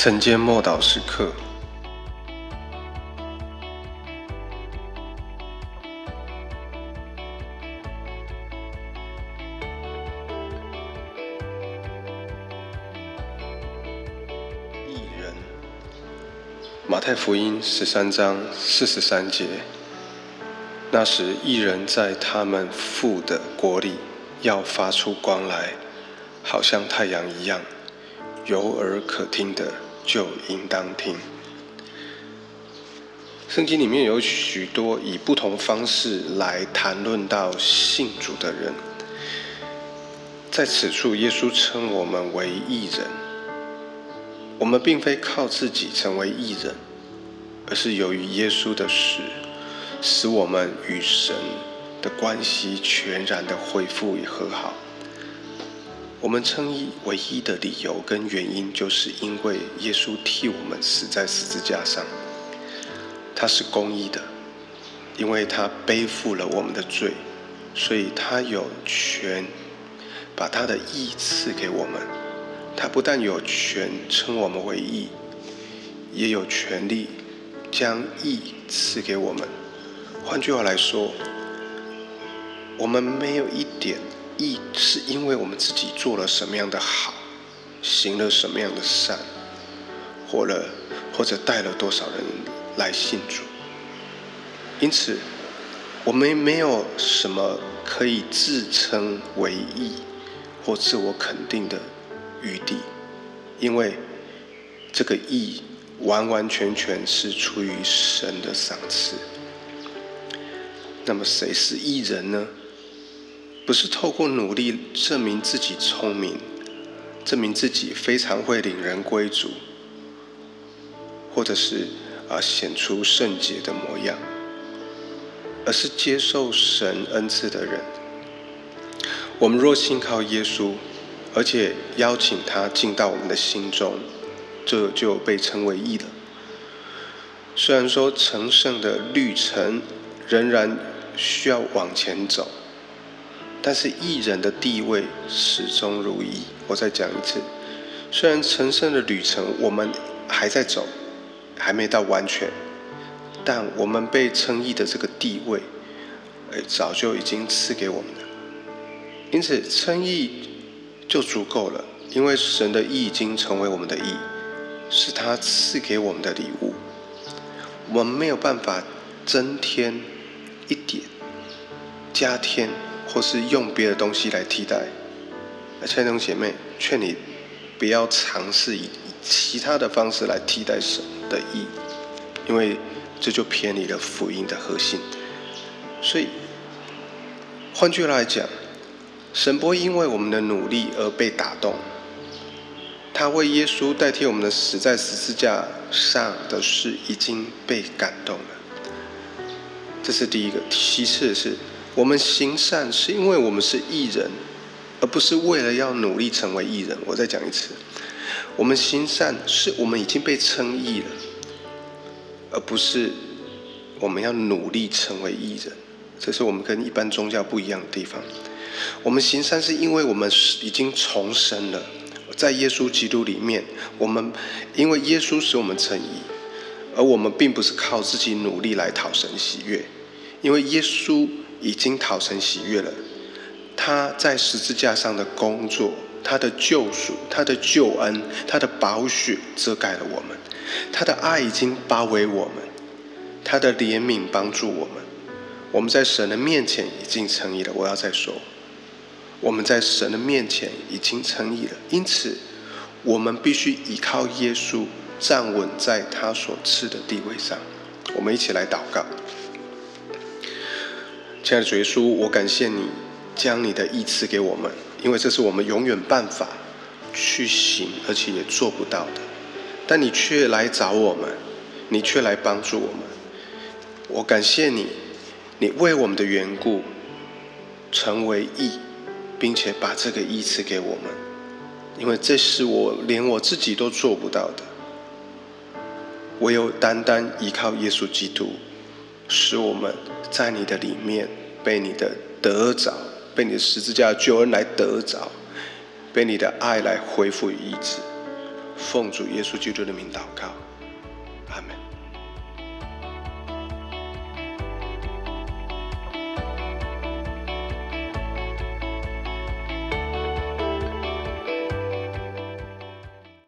晨间默祷时刻。艺人，马太福音十三章四十三节。那时，艺人在他们父的国里要发出光来，好像太阳一样，有耳可听的就应当听。圣经里面有许多以不同方式来谈论到信主的人，在此处，耶稣称我们为艺人。我们并非靠自己成为艺人，而是由于耶稣的死。使我们与神的关系全然的恢复与和好。我们称义唯一的理由跟原因，就是因为耶稣替我们死在十字架上。他是公义的，因为他背负了我们的罪，所以他有权把他的义赐给我们。他不但有权称我们为义，也有权利将义赐给我们。换句话来说，我们没有一点义，是因为我们自己做了什么样的好，行了什么样的善，或了或者带了多少人来信主。因此，我们没有什么可以自称为义或自我肯定的余地，因为这个义完完全全是出于神的赏赐。那么谁是艺人呢？不是透过努力证明自己聪明，证明自己非常会领人归主，或者是啊显出圣洁的模样，而是接受神恩赐的人。我们若信靠耶稣，而且邀请他进到我们的心中，这就被称为义了。虽然说成圣的旅程仍然。需要往前走，但是艺人的地位始终如一。我再讲一次，虽然成圣的旅程我们还在走，还没到完全，但我们被称义的这个地位，哎，早就已经赐给我们了。因此，称义就足够了，因为神的义已经成为我们的义，是他赐给我们的礼物。我们没有办法增添。一点加添，或是用别的东西来替代。亲爱的姐妹，劝你不要尝试以其他的方式来替代神的意，因为这就偏离了福音的核心。所以，换句话来讲，神不会因为我们的努力而被打动。他为耶稣代替我们的死在十字架上的事已经被感动了。这是第一个，其次是我们行善是因为我们是艺人，而不是为了要努力成为艺人。我再讲一次，我们行善是我们已经被称义了，而不是我们要努力成为艺人。这是我们跟一般宗教不一样的地方。我们行善是因为我们已经重生了，在耶稣基督里面，我们因为耶稣使我们称义。而我们并不是靠自己努力来讨神喜悦，因为耶稣已经讨神喜悦了。他在十字架上的工作，他的救赎，他的救恩，他的宝血遮盖了我们。他的爱已经包围我们，他的怜悯帮助我们。我们在神的面前已经成意了。我要再说，我们在神的面前已经成意了。因此，我们必须依靠耶稣。站稳在他所赐的地位上，我们一起来祷告。亲爱的主耶稣，我感谢你将你的意赐给我们，因为这是我们永远办法去行，而且也做不到的。但你却来找我们，你却来帮助我们。我感谢你，你为我们的缘故成为义，并且把这个义赐给我们，因为这是我连我自己都做不到的。唯有单单依靠耶稣基督，使我们在你的里面被你的得着，被你的十字架救恩来得着，被你的爱来恢复与医治。奉主耶稣基督的名祷告，